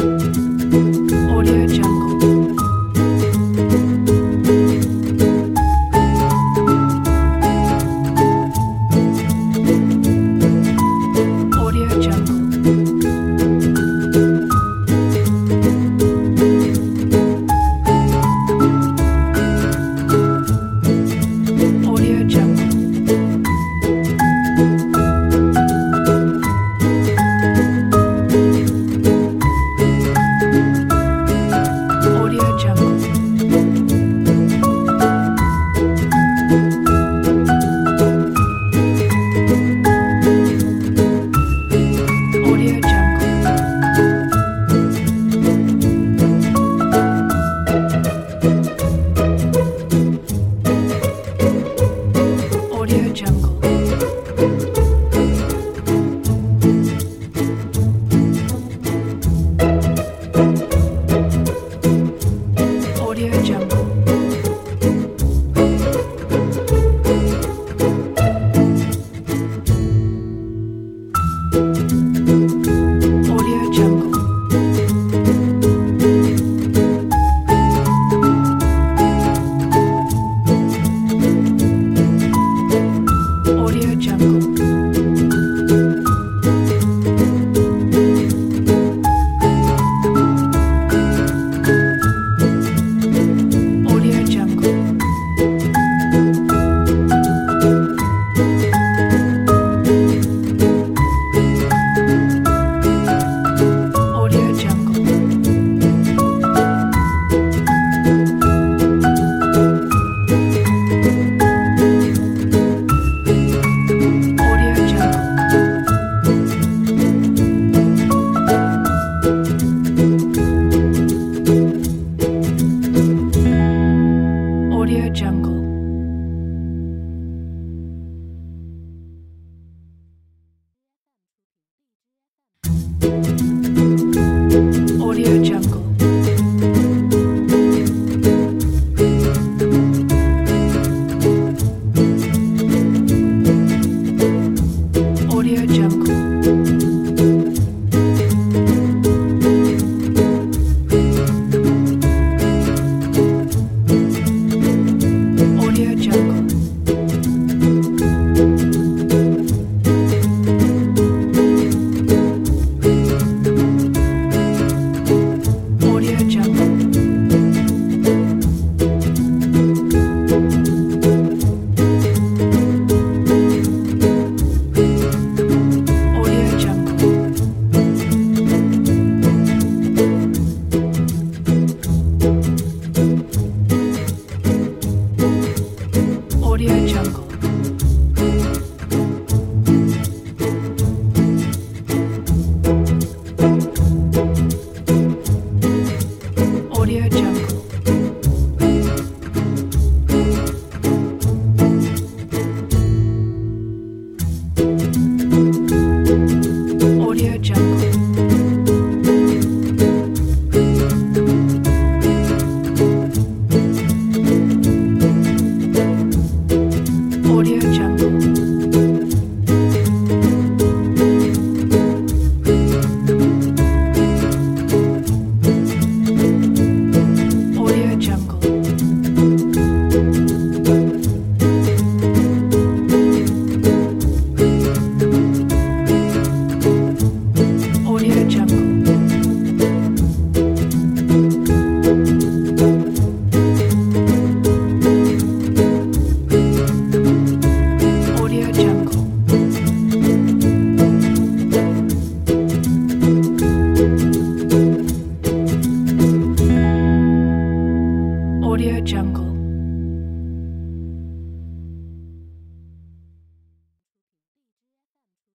Audio Jungle. Audio Jungle. Audio Jungle.